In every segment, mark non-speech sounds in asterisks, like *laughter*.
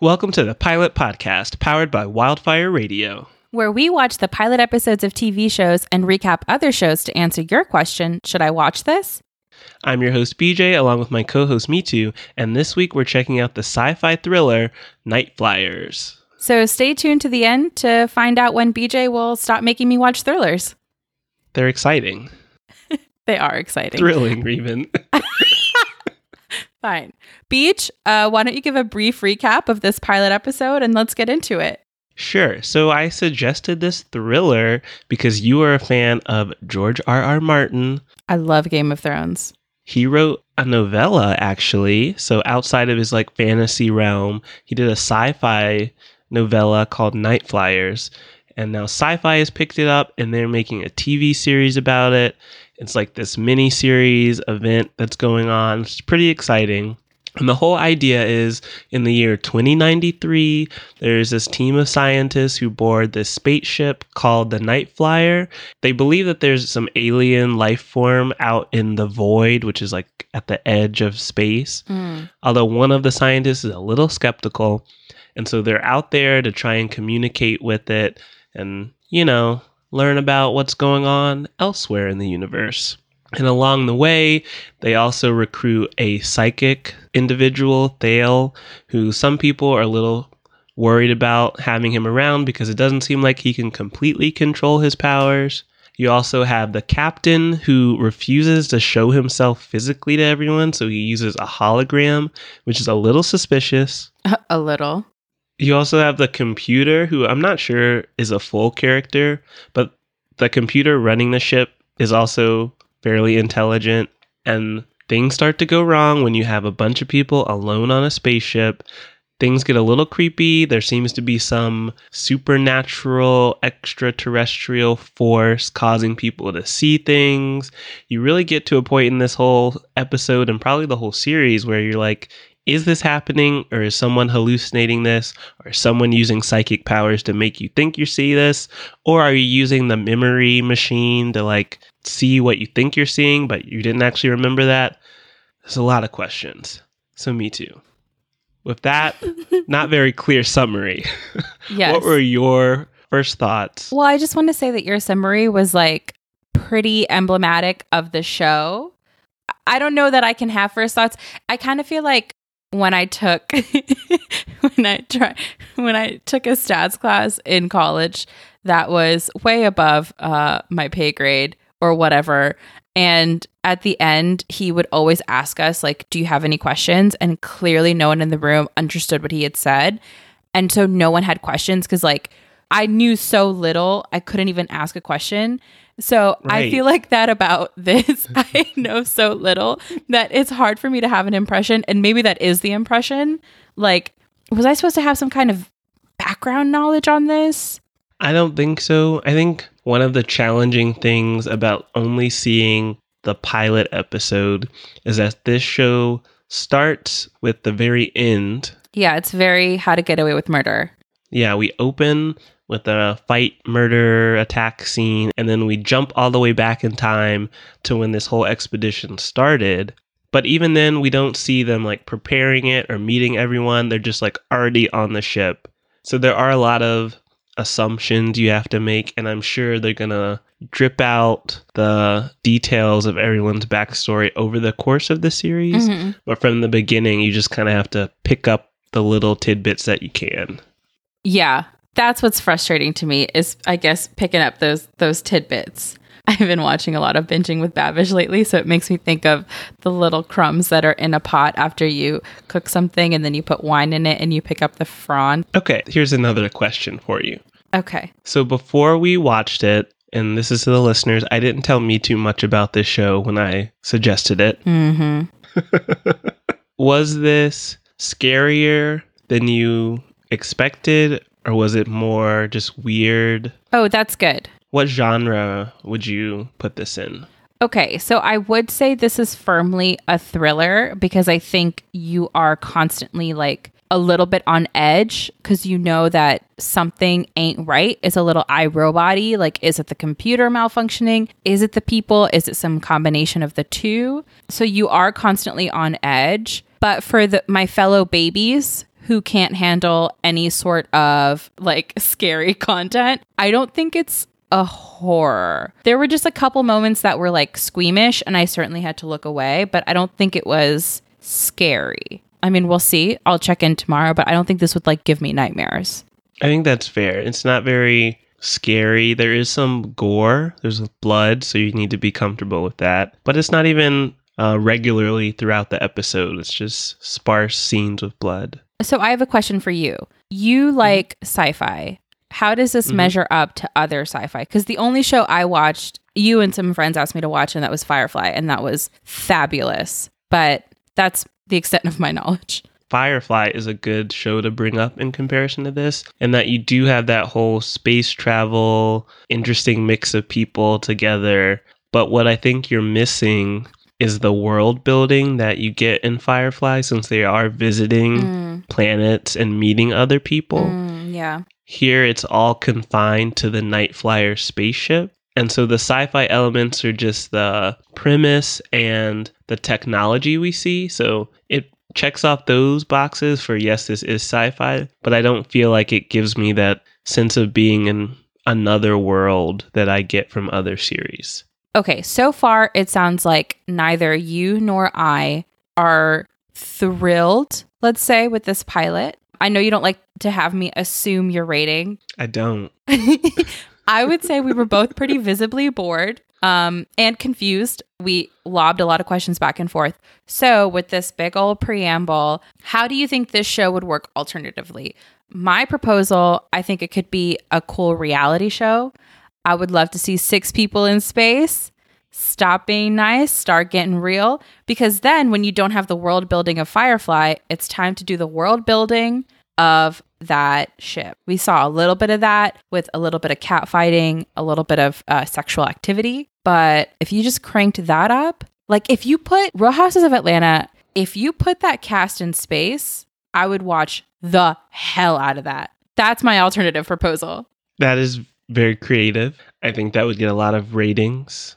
Welcome to the Pilot Podcast, powered by Wildfire Radio. where we watch the pilot episodes of TV shows and recap other shows to answer your question Should I watch this? I'm your host, BJ, along with my co host, Mitu, and this week we're checking out the sci fi thriller Nightflyers. So stay tuned to the end to find out when BJ will stop making me watch thrillers. They're exciting, *laughs* They are exciting. thrilling, even. *laughs* Fine. BJ, uh, why don't you give a brief recap of this pilot episode and let's get into it? Sure. So I suggested this thriller because you are a fan of George R. R. Martin. I love Game of Thrones. He wrote a novella, actually. So outside of his like fantasy realm, he did a sci-fi novella called Nightflyers. And now Syfy has picked it up and they're making a TV series about it. It's like this mini series event that's going on. It's pretty exciting. And the whole idea is in the year 2093, there's this team of scientists who board this spaceship called the Nightflyer. They believe that there's some alien life form out in the void, which is like at the edge of space. Hmm. Although one of the scientists is a little skeptical. And so they're out there to try and communicate with it and, you know, learn about what's going on elsewhere in the universe. And along the way, they also recruit a psychic individual, Thale, who some people are a little worried about having him around because it doesn't seem like he can completely control his powers. You also have the captain who refuses to show himself physically to everyone, so he uses a hologram, which is a little suspicious. *laughs* a little. You also have the computer, who I'm not sure is a full character, but the computer running the ship is also fairly intelligent. And things start to go wrong when you have a bunch of people alone on a spaceship. Things get a little creepy. There seems to be some supernatural extraterrestrial force causing people to see things. You really get to a point in this whole episode and probably the whole series where you're like, is this happening or is someone hallucinating this or is someone using psychic powers to make you think you see this or are you using the memory machine to like see what you think you're seeing but you didn't actually remember that there's a lot of questions so Mitu with that *laughs* not very clear summary *laughs* Yes. what were your first thoughts Well, I just want to say that your summary was like pretty emblematic of the show. I don't know that I can have first thoughts. I kind of feel like when I took *laughs* when I try when I took a stats class in college that was way above uh, my pay grade or whatever. And at the end, he would always ask us, like, do you have any questions? And clearly no one in the room understood what he had said. And so no one had questions because, like, I knew so little, I couldn't even ask a question. So I feel like that about *laughs* this. I know so little that it's hard for me to have an impression. And maybe that is the impression. Like, was I supposed to have some kind of background knowledge on this? I don't think so. I think one of the challenging things about only seeing the pilot episode is that this show starts with the very end. Yeah, it's very how to get away with murder. Yeah, we open with a fight, murder, attack scene, and then we jump all the way back in time to when this whole expedition started. But even then, we don't see them like preparing it or meeting everyone. They're just like already on the ship. So there are a lot of assumptions you have to make, and I'm sure they're gonna drip out the details of everyone's backstory over the course of the series. Mhm. But from the beginning, you just kind of have to pick up the little tidbits that you can. Yeah, that's what's frustrating to me is I guess picking up those those tidbits. *laughs* I've been watching a lot of binging with Babish lately, so it makes me think of the little crumbs that are in a pot after you cook something and then you put wine in it and you pick up the frond. Okay, here's another question for you. Okay. So before we watched it, and this is to the listeners, I didn't tell Mitu much about this show when I suggested it. Mm-hmm. *laughs* Was this scarier than you expected, or was it more just weird? Oh, that's good. What genre would you put this in? Okay, so I would say this is firmly a thriller because I think you are constantly like a little bit on edge because you know that something ain't right. It's a little iRobot Like, is it the computer malfunctioning? Is it the people? Is it some combination of the two? So you are constantly on edge. But for the, my fellow babies who can't handle any sort of like *laughs* scary content. I don't think it's a horror. There were just a couple moments that were like squeamish, and I certainly had to look away, but I don't think it was scary. I mean, we'll see. I'll check in tomorrow, but I don't think this would like give me nightmares. I think that's fair. It's not very scary. There is some gore, there's blood, so you need to be comfortable with that. But it's not even uh, regularly throughout the episode, it's just sparse scenes with blood. So I have a question for you. You like sci fi. How does this Mhm. measure up to other sci fi? Because the only show I watched, you and some friends asked me to watch, and that was Firefly, and that was fabulous. But that's the extent of my knowledge. Firefly is a good show to bring up in comparison to this, and that you do have that whole space travel, interesting mix of people together. But what I think you're missing is the world building that you get in Firefly since they are visiting Mm, planets and meeting other people. mm, yeah. Here it's all confined to the Nightflyer spaceship. And so the sci fi elements are just the premise and the technology we see. So it checks off those boxes for yes, this is sci fi, but I don't feel like it gives me that sense of being in another world that I get from other series. Okay, so far it sounds like neither you nor I are thrilled, let's say, with this pilot. I know you don't like to have me assume your rating. *laughs* I don't. I would say we were both pretty visibly bored um, and confused. We lobbed a lot of questions back and forth. So, with this big old preamble, how do you think this show would work alternatively? My proposal, I think it could be a cool reality show. I would love to see six people in space. Stop being nice, start getting real. Because then, when you don't have the world building of Firefly, it's time to do the world building of that ship. We saw a little bit of that with a little bit of cat fighting, a little bit of uh, sexual activity. But if you just cranked that up, like if you put Real Houses of Atlanta, if you put that cast in space, I would watch the hell out of that. That's my alternative proposal. That is very creative. I think that would get a lot of ratings.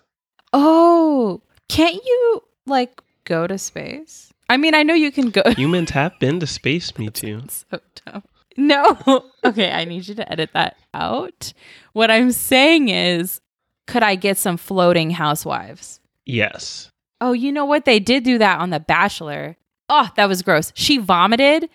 Oh, can't you like go to space? I mean, I know you can go. *laughs* Humans have been to space, Mitu. *laughs* so dumb. No. *laughs* okay, I need you to edit that out. What I'm saying is, could I get some floating housewives? Yes. Oh, you know what? They did do that on The Bachelor. Oh, that was gross. She vomited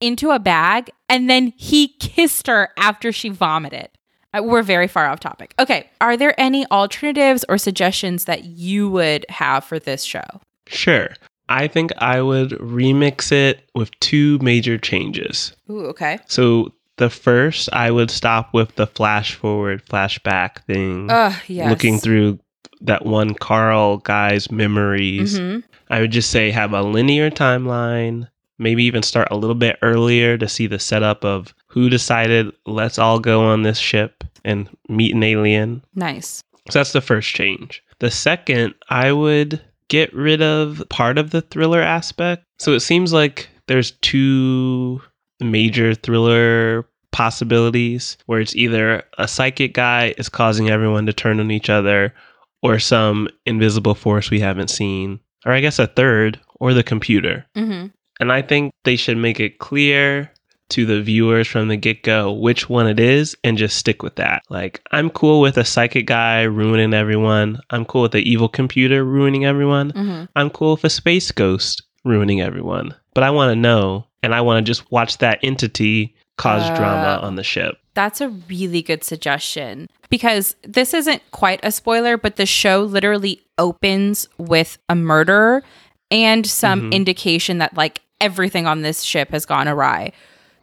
into a bag and then he kissed her after she vomited. Uh, We're very far off topic. Okay. Are there any alternatives or suggestions that you would have for this show? Sure. I think I would remix it with two major changes. Ooh, okay. So the first, I would stop with the flash forward, flashback thing, Ugh, yes. looking through that one Karl guy's memories. Mhm. I would just say have a linear timeline, maybe even start a little bit earlier to see the setup of who decided let's all go on this ship and meet an alien. Nice. So that's the first change. The second, I would get rid of part of the thriller aspect. So it seems like there's two major thriller possibilities where it's either a psychic guy is causing everyone to turn on each other or some invisible force we haven't seen. Or I guess a third, or the computer. Mm-hmm. And I think they should make it clear to the viewers from the get go which one it is and just stick with that. Like, I'm cool with a psychic guy ruining everyone. I'm cool with the evil computer ruining everyone. Mm-hmm. I'm cool with a space ghost ruining everyone. But I want to know, and I want to just watch that entity cause drama Oh. on the ship. That's a really good suggestion because this isn't quite a spoiler, but the show literally opens with a murder and some Mhm. indication that like everything on this ship has gone awry.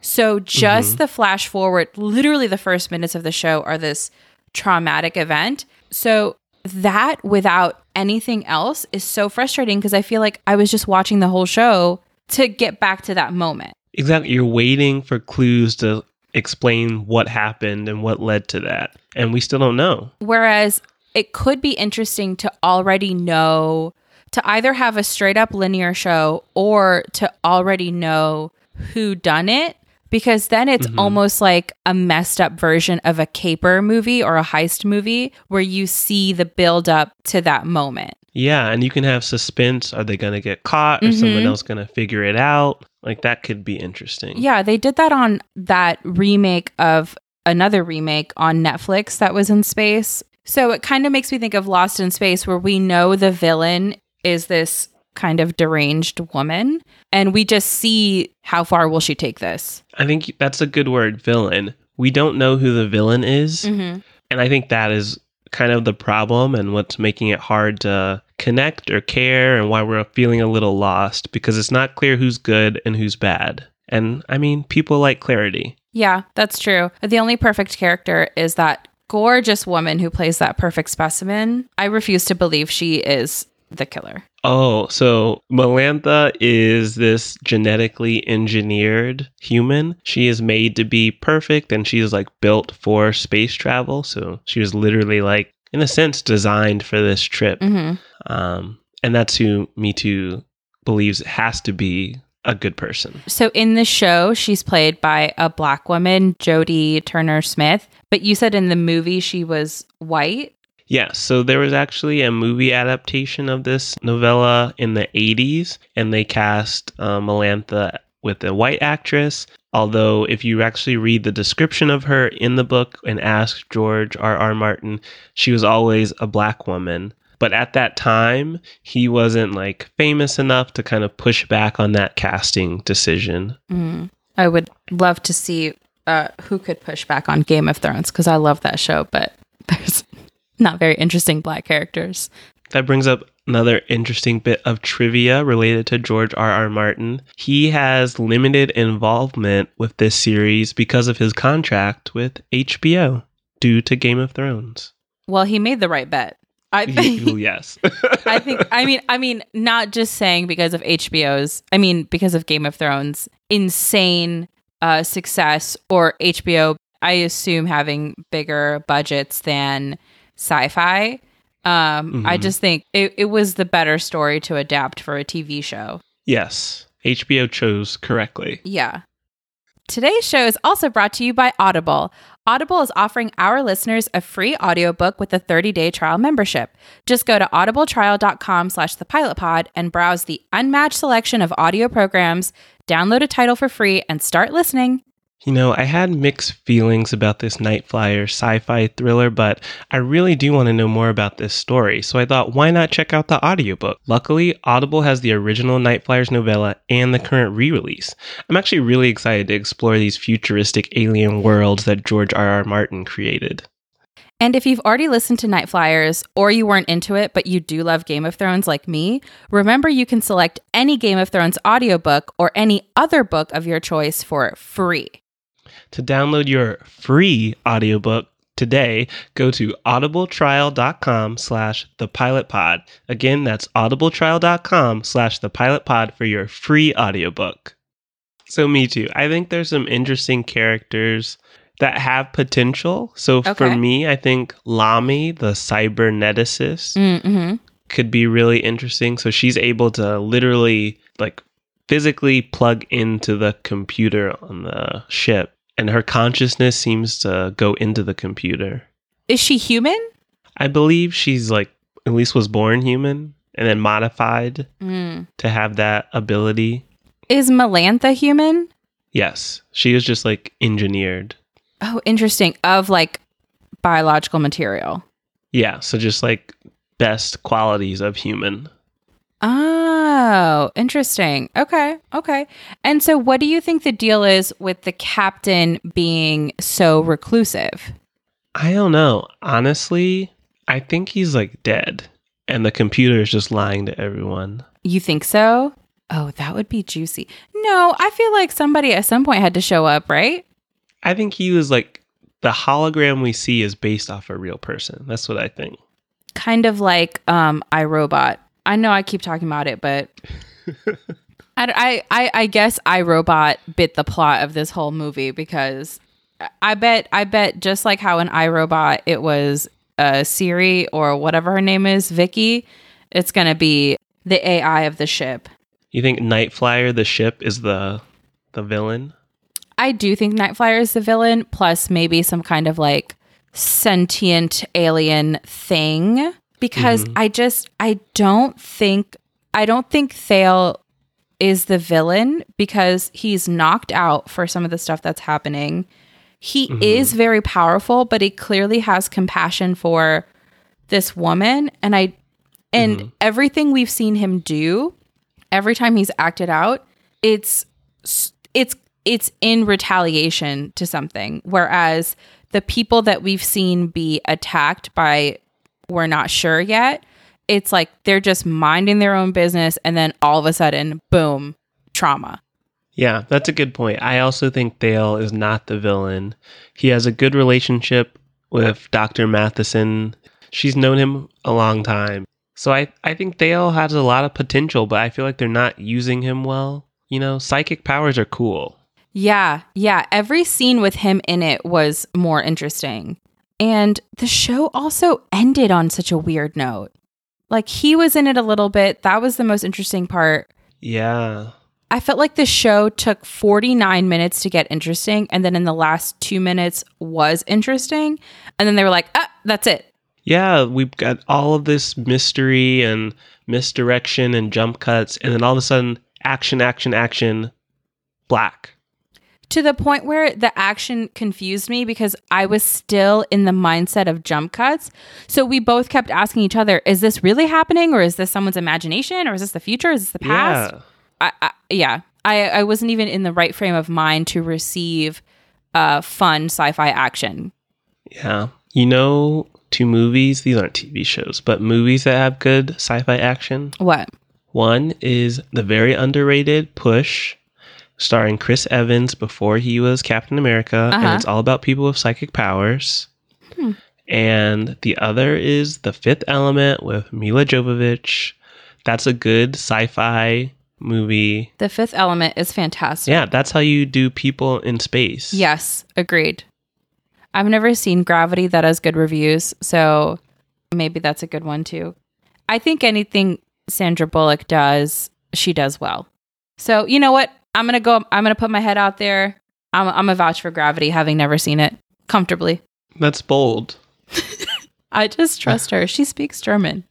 So just mm-hmm. the flash forward, literally the first minutes of the show are this traumatic event. So that without anything else is so frustrating because I feel like I was just watching the whole show to get back to that moment. Exactly. You're waiting for clues to explain what happened and what led to that. And we still don't know. Whereas it could be interesting to already know, to either have a straight up linear show or to already know who done it. Because then it's Mhm. almost like a messed up version of a caper movie or a heist movie where you see the build up to that moment. Yeah, and you can have suspense. Are they going to get caught or someone Mhm. else going to figure it out? Like that could be interesting. Yeah, they did that on that remake of another remake on Netflix that was in space. So it kind of makes me think of Lost in Space, where we know the villain is this kind of deranged woman, and we just see how far will she take this. I think that's a good word, villain. We don't know who the villain is. Mm-hmm. And I think that is kind of the problem and what's making it hard to connect or care and why we're feeling a little lost because it's not clear who's good and who's bad. And I mean, people like clarity. Yeah, that's true. The only perfect character is that gorgeous woman who plays that perfect specimen. I refuse to believe she is the killer. Oh, so Melantha is this genetically engineered human. She is made to be perfect and she is like built for space travel. So she was literally like, in a sense, designed for this trip. hmm Um, and that's who Mitu believes has to be a good person. So in the show, she's played by a black woman, Jodie Turner Smith. But you said in the movie she was white. Yeah, so there was actually a movie adaptation of this novella in the 80s, and they cast uh, Melantha with a white actress. Although, if you actually read the description of her in the book and ask George R. R. Martin, she was always a black woman. But at that time, he wasn't like famous enough to kind of push back on that casting decision. Mm. I would love to see uh, who could push back on Game of Thrones because I love that show, but *laughs* there's not very interesting black characters. That brings up another interesting bit of trivia related to George R. R. Martin. He has limited involvement with this series because of his contract with HBO due to Game of Thrones. Well, he made the right bet. I *laughs* think. yes. I think. *laughs* I mean. I mean, not just saying because of HBO's. I mean, because of Game of Thrones, insane uh, success, or HBO. I assume having bigger budgets than Syfy. Um, I Mhm. just think it, it was the better story to adapt for a TV show. yes. HBO chose correctly. Yeah. Today's show is also brought to you by Audible. Audible is offering our listeners a free audiobook with a 30-day trial membership. Just go to audibletrial.com slash thepilotpod and browse the unmatched selection of audio programs, download a title for free, and start listening. You know, I had mixed feelings about this Nightflyer sci fi thriller, but I really do want to know more about this story, so I thought, why not check out the audiobook? Luckily, Audible has the original Nightflyers novella and the current re release. I'm actually really excited to explore these futuristic alien worlds that George R. R. Martin created. And if you've already listened to Nightflyers or you weren't into it, but you do love Game of Thrones like me, remember you can select any Game of Thrones audiobook or any other book of your choice for free. To download your free audiobook today, go to audibletrial.com slash thepilotpod. Again, that's audibletrial.com slash thepilotpod for your free audiobook. So Mitu. I think there's some interesting characters that have potential. So for me, I think Lommie, the cyberneticist, Mm-hmm. could be really interesting. So she's able to literally like physically plug into the computer on the ship and her consciousness seems to go into the computer. Is she human? I believe she's like at least was born human and then modified Mm. to have that ability. Is Melantha human? Yes, she was just like engineered. Oh, interesting. Of like biological material. Yeah, so just like best qualities of human. Oh, interesting. Okay. Okay. And so, what do you think the deal is with the captain being so reclusive? I don't know. Honestly, I think he's like dead and the computer is just lying to everyone. You think so? Oh, that would be juicy. No, I feel like somebody at some point had to show up, right? I think he was like the hologram we see is based off a real person. That's what I think. Kind of like um iRobot. I know I keep talking about it, but I, I, I, guess iRobot bit the plot of this whole movie because I bet I bet just like how in iRobot it was uh, Siri or whatever her name is, Vicky, it's gonna be the AI of the ship. You think Nightflyer, the ship, is the the villain? I do think Nightflyer is the villain, plus maybe some kind of like sentient alien thing. Because Mhm. I just I don't think I don't think Thale is the villain because he's knocked out for some of the stuff that's happening. He Mhm. is very powerful, but he clearly has compassion for this woman and I and Mhm. everything we've seen him do, every time he's acted out, it's it's it's in retaliation to something whereas the people that we've seen be attacked by we're not sure yet it's like they're just minding their own business and then all of a sudden boom trauma Yeah, that's a good point. I also think Thale is not the villain. He has a good relationship with Dr. Matheson. She's known him a long time. So I, I think Thale has a lot of potential, but I feel like they're not using him well. You know, psychic powers are cool. yeah yeah every scene with him in it was more interesting and the show also ended on such a weird note like he was in it a little bit that was the most interesting part Yeah. I felt like the show took 49 minutes to get interesting, and then in the last two minutes was interesting. And then they were like, ah, that's it. Yeah, we've got all of this mystery and misdirection and jump cuts, and then all of a sudden, action, action, action, black. To the point where the action confused me because I was still in the mindset of jump cuts. So we both kept asking each other, is this really happening? Or is this someone's imagination? Or is this the future? Is this the past? Yeah. I, I, yeah. I, I wasn't even in the right frame of mind to receive uh, fun sci fi action. Yeah. You know, two movies, these aren't TV shows, but movies that have good sci fi action. What? One is the very underrated Push, starring Chris Evans before he was Captain America, Uh-huh. and it's all about people with psychic powers. Hmm. And the other is The Fifth Element with Milla Jovovich. That's a good sci fi movie. The fifth element is fantastic. Yeah, that's how you do people in space. Yes, agreed. I've never seen Gravity that has good reviews, so maybe that's a good one too. I think anything Sandra Bullock does, she does well. So you know what? I'm gonna go. I'm gonna put my head out there. I'm I'm a vouch for Gravity, having never seen it comfortably. That's bold. *laughs* I just trust her. She speaks German.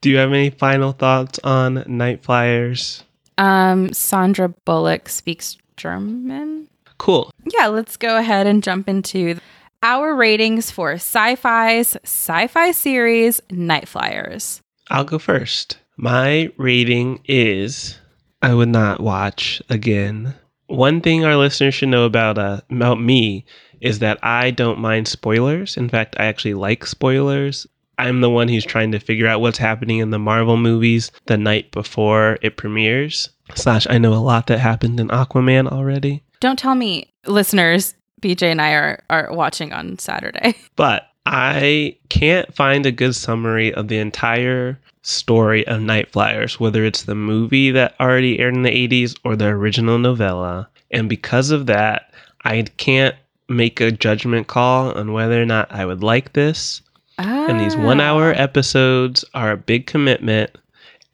Do you have any final thoughts on Nightflyers? Um, Sandra Bullock speaks German. Cool. Yeah, let's go ahead and jump into our ratings for Syfy's sci-fi series Nightflyers. I'll go first. My rating is I would not watch again. One thing our listeners should know about uh, about me is that I don't mind spoilers. In fact, I actually like spoilers. I'm the one who's trying to figure out what's happening in the Marvel movies the night before it premieres. Slash, I know a lot that happened in Aquaman already. Don't tell me, listeners, BJ and I are, are watching on Saturday. *laughs* But I can't find a good summary of the entire story of Nightflyers, whether it's the movie that already aired in the 80s or the original novella. And because of that, I can't make a judgment call on whether or not I would like this. And these one hour episodes are a big commitment.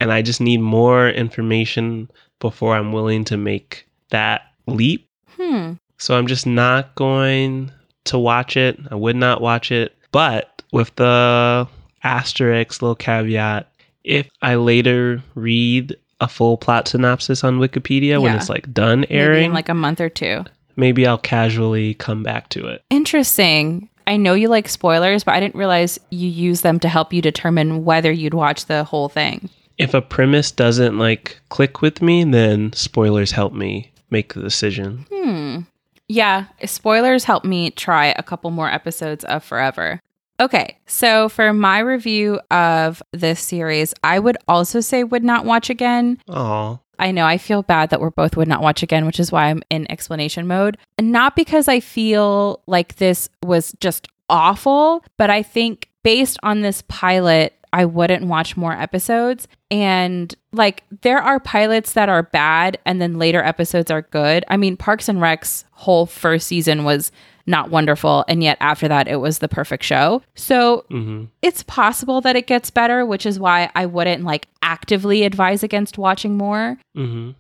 And I just need more information before I'm willing to make that leap. Hmm. So I'm just not going to watch it. I would not watch it. But with the asterisk little caveat, if I later read a full plot synopsis on Wikipedia when it's like done Maybe airing, in like a month or two. maybe I'll casually come back to it. Interesting. I know you like spoilers, but I didn't realize you use them to help you determine whether you'd watch the whole thing. If a premise doesn't like click with me, then spoilers help me make the decision. Hmm. Yeah, spoilers help me try a couple more episodes of Forever. Okay, so for my review of this series, I would also say would not watch again. Oh, I know I feel bad that we're both would not watch again, which is why I'm in explanation mode. And not because I feel like this was just awful, but I think based on this pilot, I wouldn't watch more episodes. And like there are pilots that are bad and then later episodes are good. I mean, Parks and Rec's whole first season was not wonderful. And yet after that, it was the perfect show. So hmm it's possible that it gets better, which is why I wouldn't like actively advise against watching more. hmm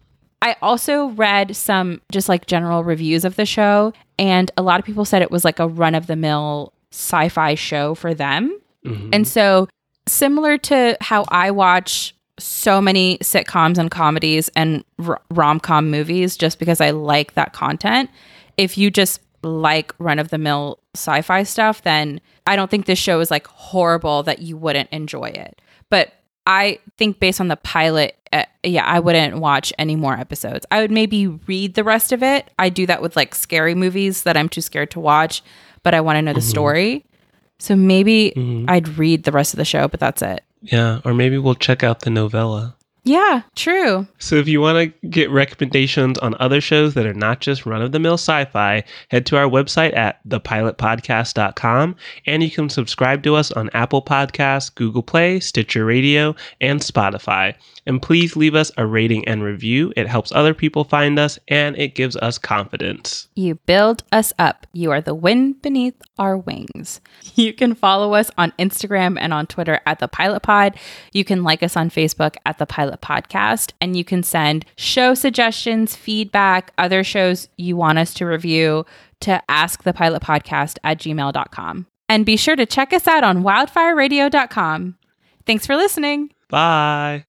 I also read some just like general reviews of the show, and a lot of people said it was like a run of the mill sci fi show for them. hmm And so similar to how I watch so many sitcoms and comedies and r- rom com movies just because I like that content. If you just like run of the mill sci fi stuff, then I don't think this show is like horrible that you wouldn't enjoy it. But I think based on the pilot, uh, yeah, I wouldn't watch any more episodes. I would maybe read the rest of it. I do that with like scary movies that I'm too scared to watch, but I want to know the story. So maybe I'd read the rest of the show, but that's it. Yeah, or maybe we'll check out the novella. Yeah, true. So if you want to get recommendations on other shows that are not just run of the mill sci-fi, head to our website at thepilotpodcast.com and you can subscribe to us on Apple Podcasts, Google Play, Stitcher Radio, and Spotify. And please leave us a rating and review. It helps other people find us and it gives us confidence. You build us up. You are the wind beneath our wings. You can follow us on Instagram and on Twitter at the Pilot Pod. You can like us on Facebook at the Pilot Podcast, and you can send show suggestions, feedback, other shows you want us to review to askthepilotpodcast at gmail.com. And be sure to check us out on wildfireradio.com. Thanks for listening. Bye.